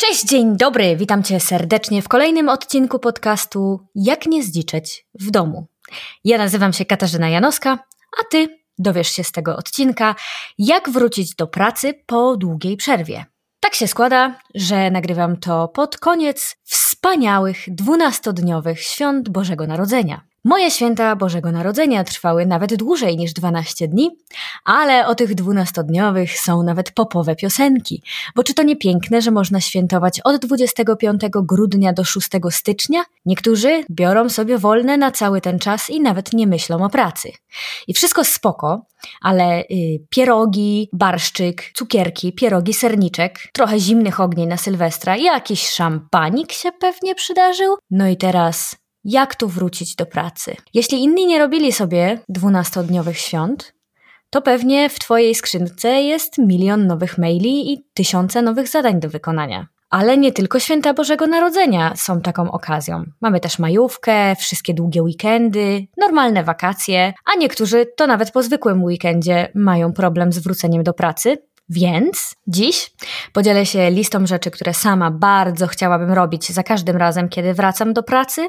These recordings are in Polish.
Cześć, dzień dobry, witam Cię serdecznie w kolejnym odcinku podcastu Jak nie zdziczeć w domu. Ja nazywam się Katarzyna Janowska, a Ty dowiesz się z tego odcinka, jak wrócić do pracy po długiej przerwie. Tak się składa, że nagrywam to pod koniec wspaniałych dwunastodniowych świąt Bożego Narodzenia. Moje święta Bożego Narodzenia trwały nawet dłużej niż 12 dni, ale o tych dwunastodniowych są nawet popowe piosenki. Bo czy to nie piękne, że można świętować od 25 grudnia do 6 stycznia? Niektórzy biorą sobie wolne na cały ten czas i nawet nie myślą o pracy. I wszystko spoko, ale y, pierogi, barszczyk, cukierki, pierogi, serniczek, trochę zimnych ogni na Sylwestra, jakiś szampanik się pewnie przydarzył. No i teraz jak tu wrócić do pracy. Jeśli inni nie robili sobie dwunastodniowych świąt, to pewnie w Twojej skrzynce jest milion nowych maili i tysiące nowych zadań do wykonania. Ale nie tylko święta Bożego Narodzenia są taką okazją. Mamy też majówkę, wszystkie długie weekendy, normalne wakacje, a niektórzy to nawet po zwykłym weekendzie mają problem z wróceniem do pracy, więc dziś podzielę się listą rzeczy, które sama bardzo chciałabym robić za każdym razem, kiedy wracam do pracy,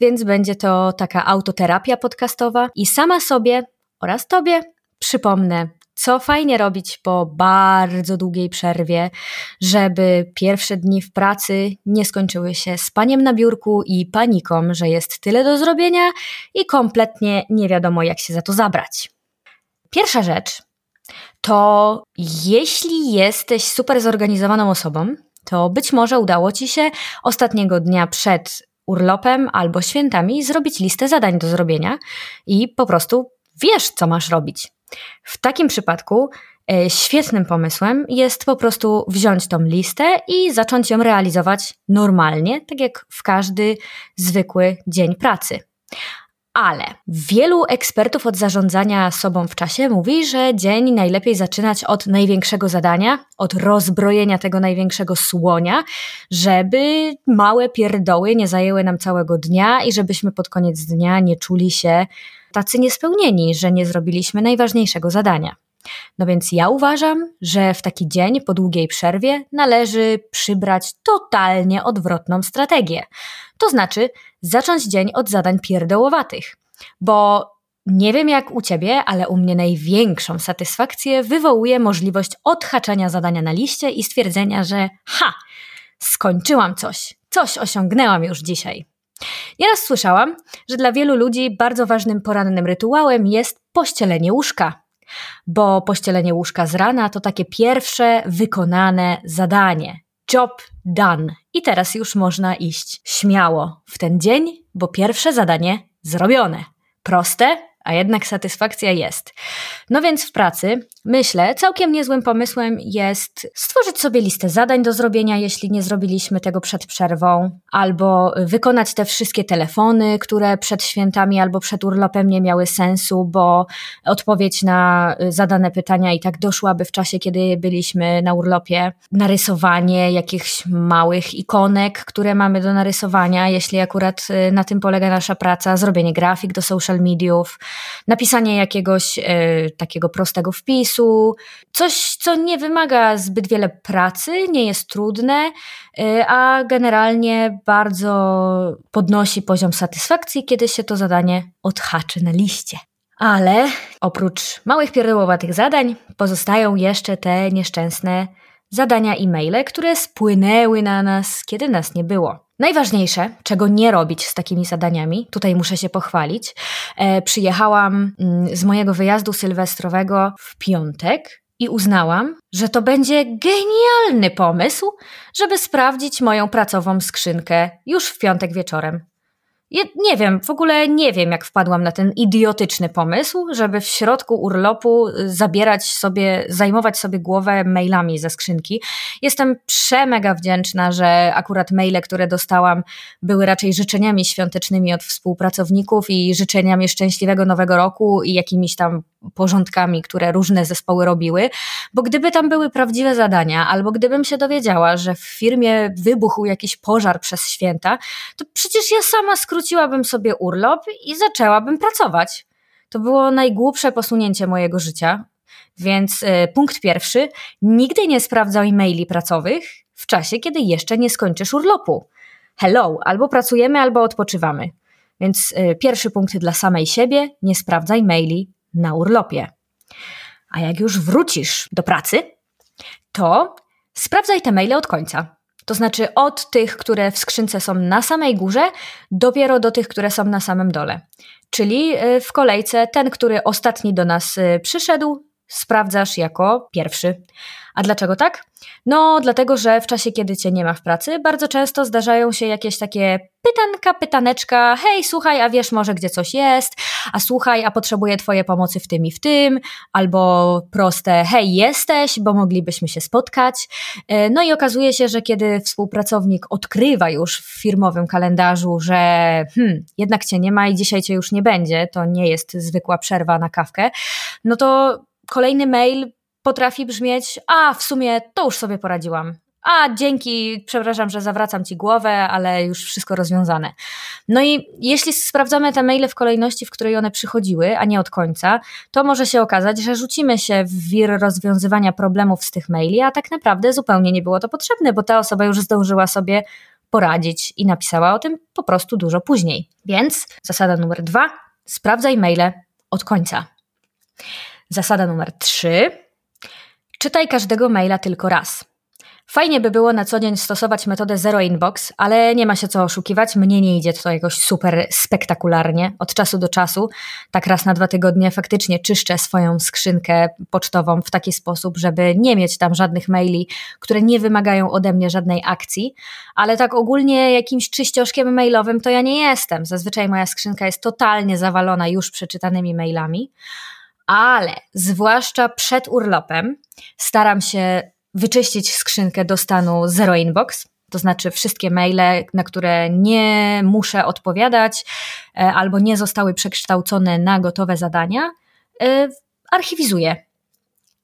więc będzie to taka autoterapia podcastowa i sama sobie oraz Tobie przypomnę, co fajnie robić po bardzo długiej przerwie, żeby pierwsze dni w pracy nie skończyły się spaniem na biurku i paniką, że jest tyle do zrobienia i kompletnie nie wiadomo, jak się za to zabrać. Pierwsza rzecz to jeśli jesteś super zorganizowaną osobą, to być może udało Ci się ostatniego dnia przed urlopem albo świętami zrobić listę zadań do zrobienia i po prostu wiesz, co masz robić. W takim przypadku e, świetnym pomysłem jest po prostu wziąć tą listę i zacząć ją realizować normalnie, tak jak w każdy zwykły dzień pracy. Ale wielu ekspertów od zarządzania sobą w czasie mówi, że dzień najlepiej zaczynać od największego zadania, od rozbrojenia tego największego słonia, żeby małe pierdoły nie zajęły nam całego dnia i żebyśmy pod koniec dnia nie czuli się tacy niespełnieni, że nie zrobiliśmy najważniejszego zadania. No więc ja uważam, że w taki dzień po długiej przerwie należy przybrać totalnie odwrotną strategię. To znaczy zacząć dzień od zadań pierdołowatych, bo nie wiem jak u ciebie, ale u mnie największą satysfakcję wywołuje możliwość odhaczenia zadania na liście i stwierdzenia, że ha, skończyłam coś, coś osiągnęłam już dzisiaj. Nieraz słyszałam, że dla wielu ludzi bardzo ważnym porannym rytuałem jest pościelenie łóżka bo pościelenie łóżka z rana to takie pierwsze wykonane zadanie. Job done. I teraz już można iść śmiało w ten dzień, bo pierwsze zadanie zrobione. Proste, a jednak satysfakcja jest. No więc w pracy, myślę, całkiem niezłym pomysłem jest stworzyć sobie listę zadań do zrobienia, jeśli nie zrobiliśmy tego przed przerwą, albo wykonać te wszystkie telefony, które przed świętami albo przed urlopem nie miały sensu, bo odpowiedź na zadane pytania i tak doszłaby w czasie, kiedy byliśmy na urlopie. Narysowanie jakichś małych ikonek, które mamy do narysowania, jeśli akurat y, na tym polega nasza praca, zrobienie grafik do social mediów, napisanie jakiegoś e, takiego prostego wpisu, coś, co nie wymaga zbyt wiele pracy, nie jest trudne, e, a generalnie bardzo podnosi poziom satysfakcji, kiedy się to zadanie odhaczy na liście. Ale oprócz małych pierdołowatych zadań pozostają jeszcze te nieszczęsne zadania e-maile, które spłynęły na nas, kiedy nas nie było. Najważniejsze, czego nie robić z takimi zadaniami, tutaj muszę się pochwalić. E, przyjechałam mm, z mojego wyjazdu sylwestrowego w piątek i uznałam, że to będzie genialny pomysł, żeby sprawdzić moją pracową skrzynkę już w piątek wieczorem. Ja nie wiem, w ogóle nie wiem, jak wpadłam na ten idiotyczny pomysł, żeby w środku urlopu y, zabierać sobie, zajmować sobie głowę mailami ze skrzynki. Jestem przemega wdzięczna, że akurat maile, które dostałam, były raczej życzeniami świątecznymi od współpracowników i życzeniami szczęśliwego nowego roku i jakimiś tam porządkami, które różne zespoły robiły, bo gdyby tam były prawdziwe zadania, albo gdybym się dowiedziała, że w firmie wybuchł jakiś pożar przez święta, to przecież ja sama skróciłabym sobie urlop i zaczęłabym pracować. To było najgłupsze posunięcie mojego życia. Więc y, punkt pierwszy, nigdy nie sprawdzał e-maili pracowych w czasie, kiedy jeszcze nie skończysz urlopu. Hello, albo pracujemy, albo odpoczywamy. Więc y, pierwszy punkt dla samej siebie: nie sprawdzaj maili na urlopie. A jak już wrócisz do pracy, to sprawdzaj te maile od końca. To znaczy od tych, które w skrzynce są na samej górze, dopiero do tych, które są na samym dole. Czyli y, w kolejce ten, który ostatni do nas y, przyszedł, sprawdzasz jako pierwszy. A dlaczego tak? No, dlatego, że w czasie, kiedy cię nie ma w pracy, bardzo często zdarzają się jakieś takie pytanka, pytaneczka, hej, słuchaj, a wiesz może, gdzie coś jest, a słuchaj, a potrzebuję twojej pomocy w tym i w tym, albo proste, hej, jesteś, bo moglibyśmy się spotkać. E, no i okazuje się, że kiedy współpracownik odkrywa już w firmowym kalendarzu, że hmm, jednak cię nie ma i dzisiaj cię już nie będzie, to nie jest zwykła przerwa na kawkę, no to kolejny mail potrafi brzmieć: A, w sumie to już sobie poradziłam. A, dzięki, przepraszam, że zawracam ci głowę, ale już wszystko rozwiązane. No i jeśli sprawdzamy te maile w kolejności, w której one przychodziły, a nie od końca, to może się okazać, że rzucimy się w wir rozwiązywania problemów z tych maili, a tak naprawdę zupełnie nie było to potrzebne, bo ta osoba już zdążyła sobie poradzić i napisała o tym po prostu dużo później. Więc zasada numer dwa: sprawdzaj maile od końca. Zasada numer trzy Czytaj każdego maila tylko raz. Fajnie by było na co dzień stosować metodę Zero Inbox, ale nie ma się co oszukiwać, mnie nie idzie to jakoś super spektakularnie. Od czasu do czasu, tak raz na dwa tygodnie, faktycznie czyszczę swoją skrzynkę pocztową w taki sposób, żeby nie mieć tam żadnych maili, które nie wymagają ode mnie żadnej akcji, ale tak ogólnie jakimś czyścioszkiem mailowym to ja nie jestem. Zazwyczaj moja skrzynka jest totalnie zawalona już przeczytanymi mailami ale zwłaszcza przed urlopem staram się wyczyścić skrzynkę do stanu zero inbox, to znaczy wszystkie maile, na które nie muszę odpowiadać e, albo nie zostały przekształcone na gotowe zadania, e, archiwizuję.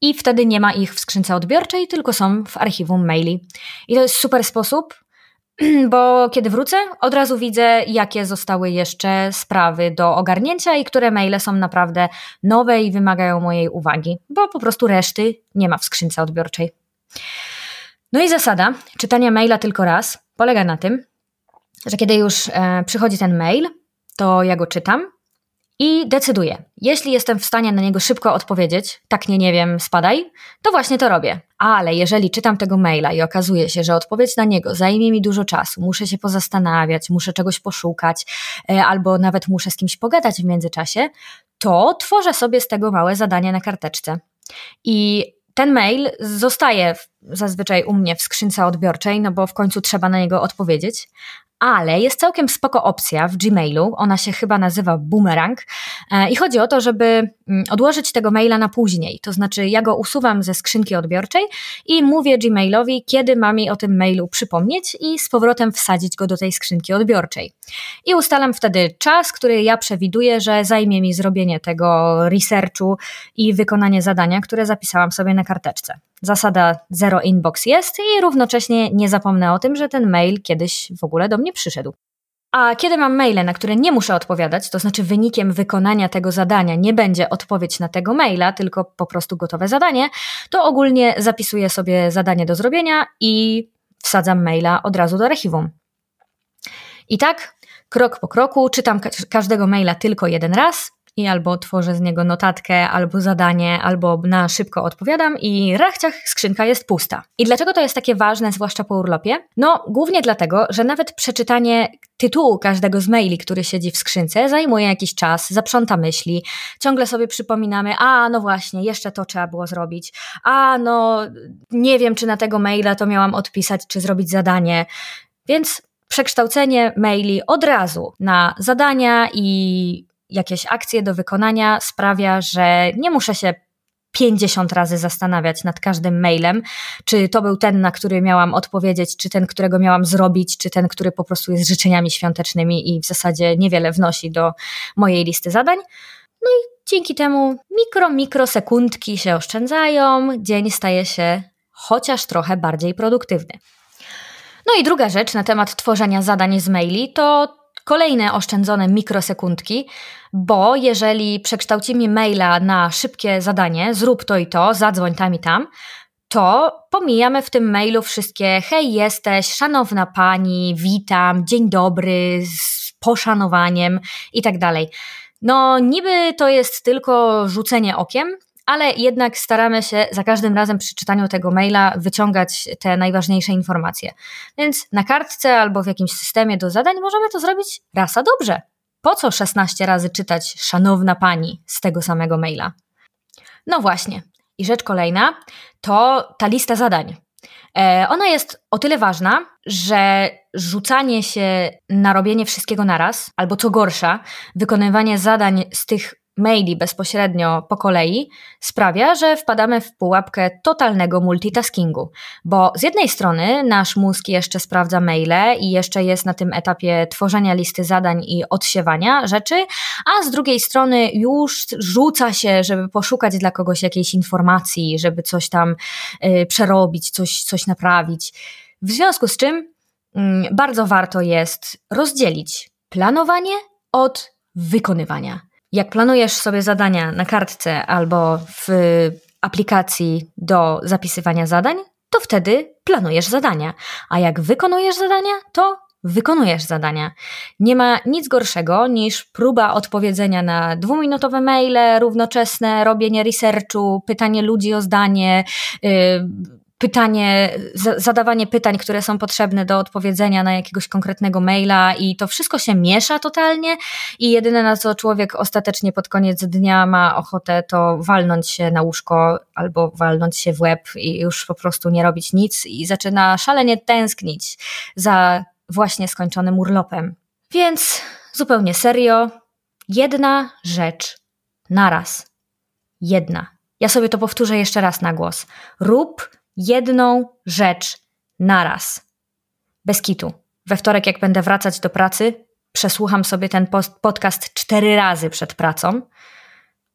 I wtedy nie ma ich w skrzynce odbiorczej, tylko są w archiwum maili. I to jest super sposób, bo kiedy wrócę, od razu widzę, jakie zostały jeszcze sprawy do ogarnięcia i które maile są naprawdę nowe i wymagają mojej uwagi, bo po prostu reszty nie ma w skrzynce odbiorczej. No i zasada czytania maila tylko raz polega na tym, że kiedy już e, przychodzi ten mail, to ja go czytam i decyduję. Jeśli jestem w stanie na niego szybko odpowiedzieć, tak nie, nie wiem, spadaj, to właśnie to robię. Ale jeżeli czytam tego maila i okazuje się, że odpowiedź na niego zajmie mi dużo czasu, muszę się pozastanawiać, muszę czegoś poszukać, e, albo nawet muszę z kimś pogadać w międzyczasie, to tworzę sobie z tego małe zadanie na karteczce. I ten mail zostaje zazwyczaj u mnie w skrzynce odbiorczej, no bo w końcu trzeba na niego odpowiedzieć, ale jest całkiem spoko opcja w Gmailu, ona się chyba nazywa Boomerang e, i chodzi o to, żeby mm, odłożyć tego maila na później, to znaczy ja go usuwam ze skrzynki odbiorczej i mówię Gmailowi, kiedy ma mi o tym mailu przypomnieć i z powrotem wsadzić go do tej skrzynki odbiorczej. I ustalam wtedy czas, który ja przewiduję, że zajmie mi zrobienie tego researchu i wykonanie zadania, które zapisałam sobie na karteczce. Zasada zero inbox jest i równocześnie nie zapomnę o tym, że ten mail kiedyś w ogóle do mnie przyszedł. A kiedy mam maile, na które nie muszę odpowiadać, to znaczy wynikiem wykonania tego zadania nie będzie odpowiedź na tego maila, tylko po prostu gotowe zadanie, to ogólnie zapisuję sobie zadanie do zrobienia i wsadzam maila od razu do archiwum. I tak, krok po kroku, czytam każdego maila tylko jeden raz, i albo tworzę z niego notatkę, albo zadanie, albo na szybko odpowiadam i rachciach skrzynka jest pusta. I dlaczego to jest takie ważne, zwłaszcza po urlopie? No, głównie dlatego, że nawet przeczytanie tytułu każdego z maili, który siedzi w skrzynce, zajmuje jakiś czas, zaprząta myśli. Ciągle sobie przypominamy, a no właśnie, jeszcze to trzeba było zrobić. A no, nie wiem, czy na tego maila to miałam odpisać, czy zrobić zadanie. Więc przekształcenie maili od razu na zadania i jakieś akcje do wykonania sprawia, że nie muszę się 50 razy zastanawiać nad każdym mailem, czy to był ten, na który miałam odpowiedzieć, czy ten, którego miałam zrobić, czy ten, który po prostu jest życzeniami świątecznymi i w zasadzie niewiele wnosi do mojej listy zadań. No i dzięki temu mikro, mikrosekundki się oszczędzają, dzień staje się chociaż trochę bardziej produktywny. No i druga rzecz na temat tworzenia zadań z maili to kolejne oszczędzone mikrosekundki, bo jeżeli przekształcimy maila na szybkie zadanie, zrób to i to, zadzwoń tam i tam, to pomijamy w tym mailu wszystkie hej jesteś, szanowna pani, witam, dzień dobry, z poszanowaniem i tak dalej. No, niby to jest tylko rzucenie okiem, ale jednak staramy się za każdym razem przy czytaniu tego maila wyciągać te najważniejsze informacje. Więc na kartce albo w jakimś systemie do zadań możemy to zrobić raz a dobrze. Po co 16 razy czytać szanowna pani z tego samego maila? No właśnie. I rzecz kolejna to ta lista zadań. E, ona jest o tyle ważna, że rzucanie się na robienie wszystkiego naraz, albo co gorsza, wykonywanie zadań z tych maili bezpośrednio po kolei sprawia, że wpadamy w pułapkę totalnego multitaskingu, bo z jednej strony nasz mózg jeszcze sprawdza maile i jeszcze jest na tym etapie tworzenia listy zadań i odsiewania rzeczy, a z drugiej strony już rzuca się, żeby poszukać dla kogoś jakiejś informacji, żeby coś tam y, przerobić, coś, coś naprawić. W związku z czym y, bardzo warto jest rozdzielić planowanie od wykonywania. Jak planujesz sobie zadania na kartce albo w aplikacji do zapisywania zadań, to wtedy planujesz zadania. A jak wykonujesz zadania, to wykonujesz zadania. Nie ma nic gorszego niż próba odpowiedzenia na dwuminutowe maile, równoczesne robienie researchu, pytanie ludzi o zdanie, yy, pytanie, zadawanie pytań, które są potrzebne do odpowiedzenia na jakiegoś konkretnego maila i to wszystko się miesza totalnie i jedyne na co człowiek ostatecznie pod koniec dnia ma ochotę to walnąć się na łóżko albo walnąć się w łeb i już po prostu nie robić nic i zaczyna szalenie tęsknić za właśnie skończonym urlopem. Więc zupełnie serio, jedna rzecz naraz. Jedna. Ja sobie to powtórzę jeszcze raz na głos. Rób jedną rzecz naraz. Bez kitu. We wtorek, jak będę wracać do pracy, przesłucham sobie ten podcast cztery razy przed pracą.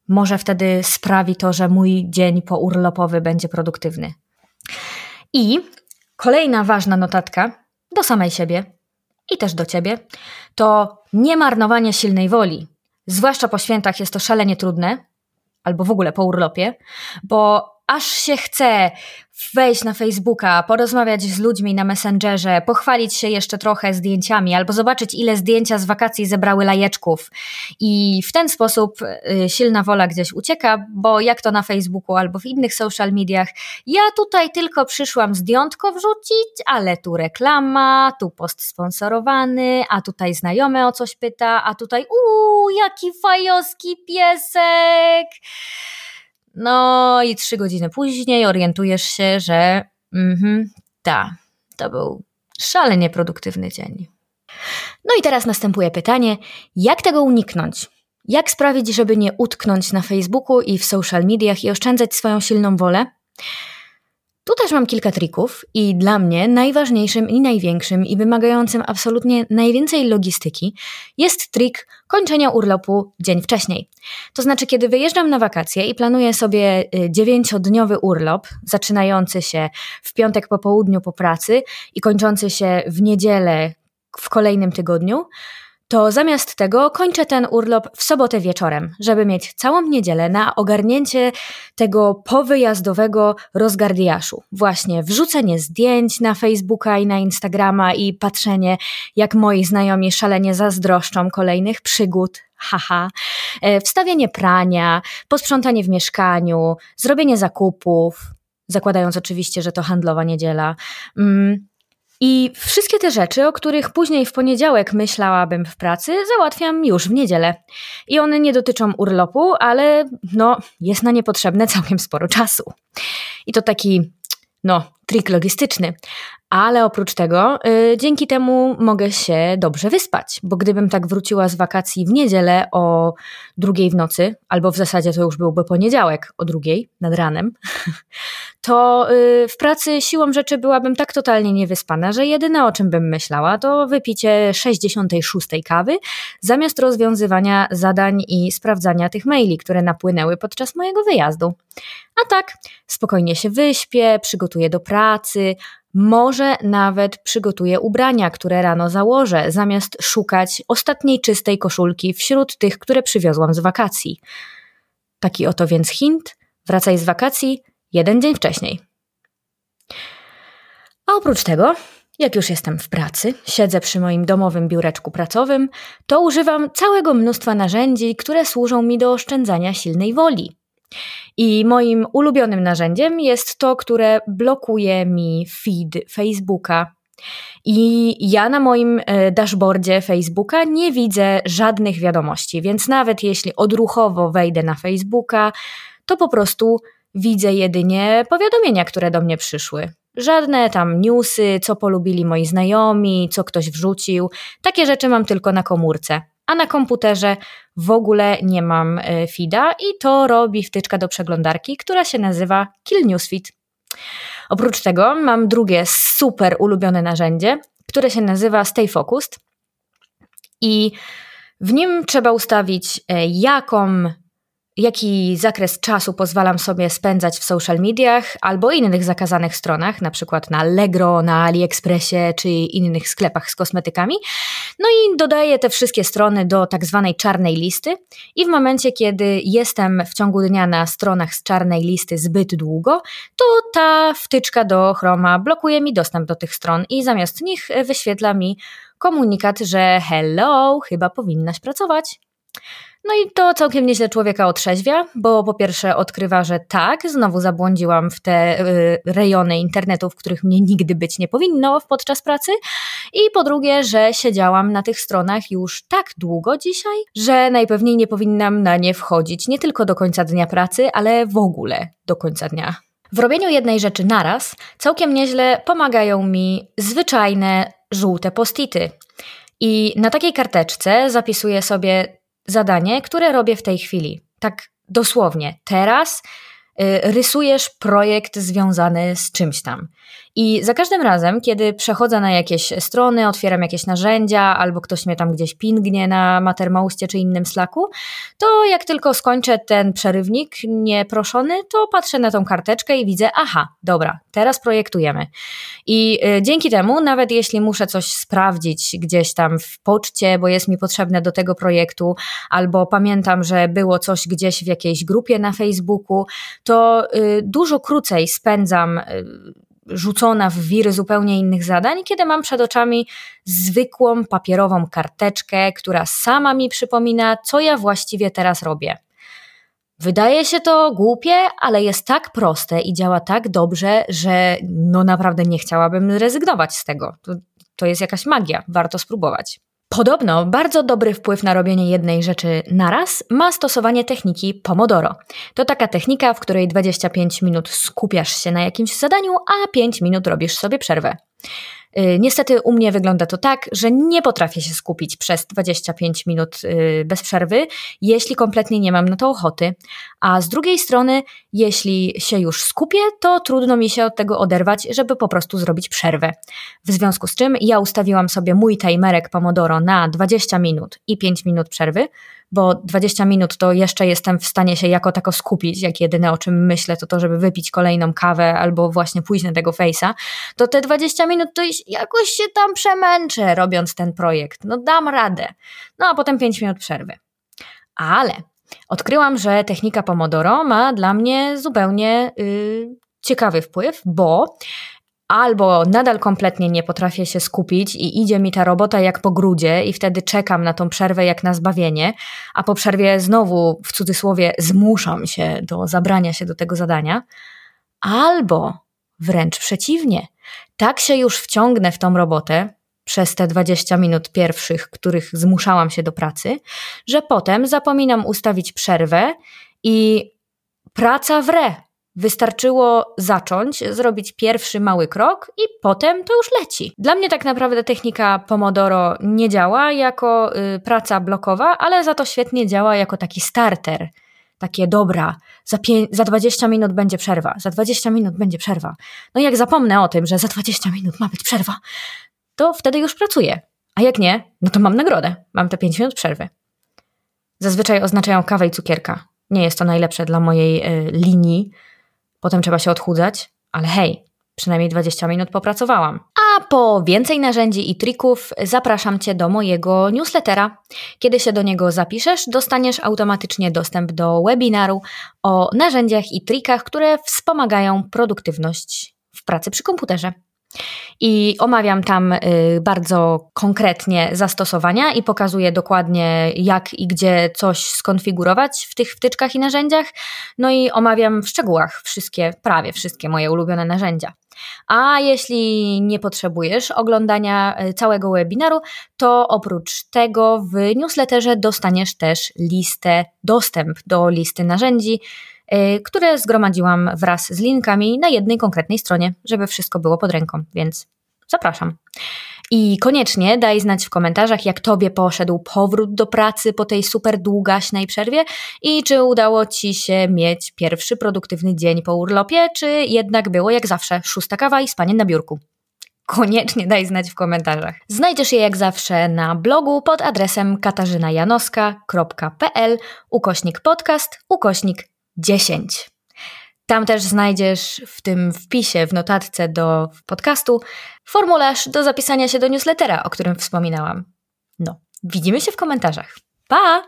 Może wtedy sprawi to, że mój dzień pourlopowy będzie produktywny. I kolejna ważna notatka do samej siebie i też do ciebie to nie marnowanie silnej woli. Zwłaszcza po świętach jest to szalenie trudne, albo w ogóle po urlopie, bo aż się chce wejść na Facebooka, porozmawiać z ludźmi na Messengerze, pochwalić się jeszcze trochę zdjęciami, albo zobaczyć, ile zdjęcia z wakacji zebrały lajeczków. I w ten sposób y, silna wola gdzieś ucieka, bo jak to na Facebooku albo w innych social mediach, ja tutaj tylko przyszłam zdjątko wrzucić, ale tu reklama, tu post sponsorowany, a tutaj znajomy o coś pyta, a tutaj uuu, jaki fajowski piesek. No i trzy godziny później orientujesz się, że mhm, ta, to był szalenie produktywny dzień. No i teraz następuje pytanie, jak tego uniknąć? Jak sprawić, żeby nie utknąć na Facebooku i w social mediach i oszczędzać swoją silną wolę? Tu też mam kilka trików i dla mnie najważniejszym i największym i wymagającym absolutnie najwięcej logistyki jest trik kończenia urlopu dzień wcześniej. To znaczy, kiedy wyjeżdżam na wakacje i planuję sobie y, dziewięciodniowy urlop, zaczynający się w piątek po południu po pracy i kończący się w niedzielę w kolejnym tygodniu, to zamiast tego kończę ten urlop w sobotę wieczorem, żeby mieć całą niedzielę na ogarnięcie tego powyjazdowego rozgardiaszu. Właśnie wrzucenie zdjęć na Facebooka i na Instagrama i patrzenie, jak moi znajomi szalenie zazdroszczą kolejnych przygód, haha, e, wstawienie prania, posprzątanie w mieszkaniu, zrobienie zakupów, zakładając oczywiście, że to handlowa niedziela. Mm, i wszystkie te rzeczy, o których później w poniedziałek myślałabym w pracy, załatwiam już w niedzielę. I one nie dotyczą urlopu, ale no, jest na nie potrzebne całkiem sporo czasu. I to taki, no, trik logistyczny. Ale oprócz tego, yy, dzięki temu mogę się dobrze wyspać, bo gdybym tak wróciła z wakacji w niedzielę o drugiej w nocy, albo w zasadzie to już byłby poniedziałek o drugiej nad ranem, to yy, w pracy siłą rzeczy byłabym tak totalnie niewyspana, że jedyne o czym bym myślała to wypicie 66 kawy zamiast rozwiązywania zadań i sprawdzania tych maili, które napłynęły podczas mojego wyjazdu. A tak, spokojnie się wyśpię, przygotuję do pracy, może nawet przygotuję ubrania, które rano założę, zamiast szukać ostatniej czystej koszulki wśród tych, które przywiozłam z wakacji. Taki oto więc hint: wracaj z wakacji jeden dzień wcześniej. A oprócz tego, jak już jestem w pracy, siedzę przy moim domowym biureczku pracowym, to używam całego mnóstwa narzędzi, które służą mi do oszczędzania silnej woli. I moim ulubionym narzędziem jest to, które blokuje mi feed Facebooka. I ja na moim e, dashboardzie Facebooka nie widzę żadnych wiadomości, więc nawet jeśli odruchowo wejdę na Facebooka, to po prostu widzę jedynie powiadomienia, które do mnie przyszły. Żadne tam newsy, co polubili moi znajomi, co ktoś wrzucił. Takie rzeczy mam tylko na komórce. A na komputerze w ogóle nie mam e, feeda i to robi wtyczka do przeglądarki, która się nazywa Kill Newsfeed. Oprócz tego mam drugie super ulubione narzędzie, które się nazywa Stay Focused i w nim trzeba ustawić, e, jaką jaki zakres czasu pozwalam sobie spędzać w social mediach albo innych zakazanych stronach, na przykład na Allegro, na AliExpressie czy innych sklepach z kosmetykami. No i dodaję te wszystkie strony do tak zwanej czarnej listy i w momencie, kiedy jestem w ciągu dnia na stronach z czarnej listy zbyt długo, to ta wtyczka do Chroma blokuje mi dostęp do tych stron i zamiast nich wyświetla mi komunikat, że hello, chyba powinnaś pracować. No i to całkiem nieźle człowieka otrzeźwia, bo po pierwsze odkrywa, że tak, znowu zabłądziłam w te y, rejony internetu, w których mnie nigdy być nie powinno podczas pracy. I po drugie, że siedziałam na tych stronach już tak długo dzisiaj, że najpewniej nie powinnam na nie wchodzić nie tylko do końca dnia pracy, ale w ogóle do końca dnia. W robieniu jednej rzeczy naraz całkiem nieźle pomagają mi zwyczajne żółte postity. I na takiej karteczce zapisuję sobie zadanie, które robię w tej chwili. Tak dosłownie. Teraz y, rysujesz projekt związany z czymś tam. I za każdym razem, kiedy przechodzę na jakieś strony, otwieram jakieś narzędzia, albo ktoś mnie tam gdzieś pingnie na Mattermoście czy innym Slacku, to jak tylko skończę ten przerywnik nieproszony, to patrzę na tą karteczkę i widzę, aha, dobra, teraz projektujemy. I y, dzięki temu, nawet jeśli muszę coś sprawdzić gdzieś tam w poczcie, bo jest mi potrzebne do tego projektu, albo pamiętam, że było coś gdzieś w jakiejś grupie na Facebooku, to y, dużo krócej spędzam y, rzucona w wir zupełnie innych zadań, kiedy mam przed oczami zwykłą papierową karteczkę, która sama mi przypomina, co ja właściwie teraz robię. Wydaje się to głupie, ale jest tak proste i działa tak dobrze, że no naprawdę nie chciałabym rezygnować z tego. To, to jest jakaś magia, warto spróbować. Podobno bardzo dobry wpływ na robienie jednej rzeczy naraz ma stosowanie techniki Pomodoro. To taka technika, w której 25 minut skupiasz się na jakimś zadaniu, a 5 minut robisz sobie przerwę. Y, niestety u mnie wygląda to tak, że nie potrafię się skupić przez 25 minut y, bez przerwy, jeśli kompletnie nie mam na to ochoty. A z drugiej strony, jeśli się już skupię, to trudno mi się od tego oderwać, żeby po prostu zrobić przerwę. W związku z czym ja ustawiłam sobie mój timerek Pomodoro na 20 minut i 5 minut przerwy, bo 20 minut to jeszcze jestem w stanie się jako tako skupić, jak jedyne o czym myślę to to, żeby wypić kolejną kawę albo właśnie pójść na tego face'a, to te 20 minut to jakoś się tam przemęczę robiąc ten projekt. No dam radę. No a potem 5 minut przerwy. Ale odkryłam, że technika Pomodoro ma dla mnie zupełnie yy, ciekawy wpływ, bo albo nadal kompletnie nie potrafię się skupić i idzie mi ta robota jak po grudzie i wtedy czekam na tą przerwę jak na zbawienie, a po przerwie znowu w cudzysłowie zmuszam się do zabrania się do tego zadania, albo wręcz przeciwnie, tak się już wciągnę w tą robotę przez te 20 minut pierwszych, których zmuszałam się do pracy, że potem zapominam ustawić przerwę i praca wre Wystarczyło zacząć, zrobić pierwszy mały krok i potem to już leci. Dla mnie tak naprawdę technika Pomodoro nie działa jako y, praca blokowa, ale za to świetnie działa jako taki starter. Takie dobra, za, za 20 minut będzie przerwa, za 20 minut będzie przerwa. No i jak zapomnę o tym, że za 20 minut ma być przerwa, to wtedy już pracuję. A jak nie, no to mam nagrodę. Mam te 5 minut przerwy. Zazwyczaj oznaczają kawę i cukierka. Nie jest to najlepsze dla mojej y, linii, Potem trzeba się odchudzać, ale hej, przynajmniej 20 minut popracowałam. A po więcej narzędzi i trików zapraszam Cię do mojego newslettera. Kiedy się do niego zapiszesz, dostaniesz automatycznie dostęp do webinaru o narzędziach i trikach, które wspomagają produktywność w pracy przy komputerze. I omawiam tam y, bardzo konkretnie zastosowania i pokazuję dokładnie, jak i gdzie coś skonfigurować w tych wtyczkach i narzędziach. No i omawiam w szczegółach wszystkie, prawie wszystkie moje ulubione narzędzia. A jeśli nie potrzebujesz oglądania y, całego webinaru, to oprócz tego w newsletterze dostaniesz też listę, dostęp do listy narzędzi, które zgromadziłam wraz z linkami na jednej konkretnej stronie, żeby wszystko było pod ręką, więc zapraszam. I koniecznie daj znać w komentarzach, jak Tobie poszedł powrót do pracy po tej super długaśnej przerwie i czy udało Ci się mieć pierwszy produktywny dzień po urlopie, czy jednak było jak zawsze szósta kawa i spanie na biurku. Koniecznie daj znać w komentarzach. Znajdziesz je jak zawsze na blogu pod adresem katarzynajanoska.pl ukośnik podcast ukośnik 10. Tam też znajdziesz w tym wpisie, w notatce do podcastu, formularz do zapisania się do newslettera, o którym wspominałam. No, widzimy się w komentarzach. Pa!